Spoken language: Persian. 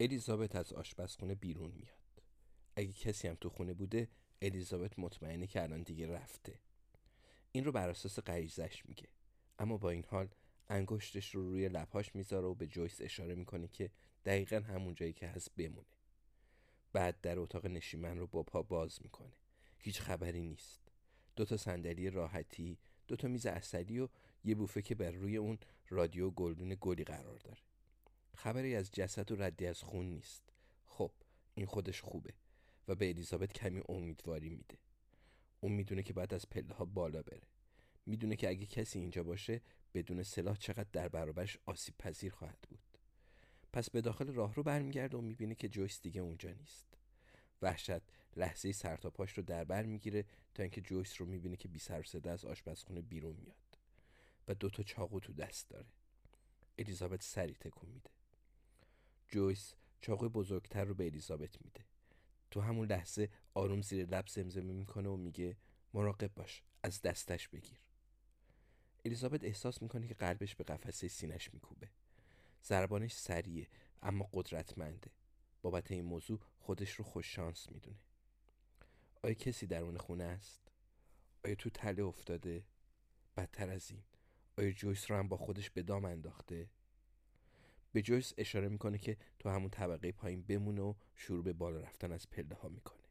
الیزابت از آشپزخونه بیرون میاد. اگه کسی هم تو خونه بوده الیزابت مطمئنه که الان دیگه رفته. این رو بر اساس غریزش میگه. اما با این حال انگشتش رو روی لبهاش می‌ذاره و به جویس اشاره می‌کنه که دقیقا همون جایی که هست بمونه. بعد در اتاق نشیمن رو با پا باز می‌کنه. هیچ خبری نیست. دو تا صندلی راحتی، دو تا میز اصلی و یه بوفه که بر روی اون رادیو گلدون گلی قرار داره. خبری از جسد و ردی از خون نیست. خب این خودش خوبه و به الیزابت کمی امیدواری میده. اون می‌دونه که بعد از پله ها بالا بره. می‌دونه که اگه کسی اینجا باشه بدون سلاح چقدر در برابرش آسیب پذیر خواهد بود. پس به داخل راه رو برمیگرده و می‌بینه که جویس دیگه اونجا نیست. وحشت لحظه سر تا پاش رو در بر می‌گیره تا اینکه جویس رو می‌بینه که بی سر صدا از آشپزخونه بیرون میاد و دوتا چاقو تو دست داره. الیزابت سری تکون میده. جویس چاقوی بزرگتر رو به الیزابت میده. تو همون لحظه آروم زیر لب زمزمه می‌کنه و میگه مراقب باش از دستش بگیر. الیزابت احساس می‌کنه که قلبش به قفسه سینش میکوبه. ضربانش سریه اما قدرتمنده. بابت این موضوع خودش رو خوش شانس می‌دونه. آیا کسی درون خونه است؟ آیا تو تله افتاده؟ بدتر از این آیا جویس رو هم با خودش به دام انداخته؟ به جویس اشاره می‌کنه که تو همون طبقه پایین بمونه و شروع به بالا رفتن از پله ها می‌کنه.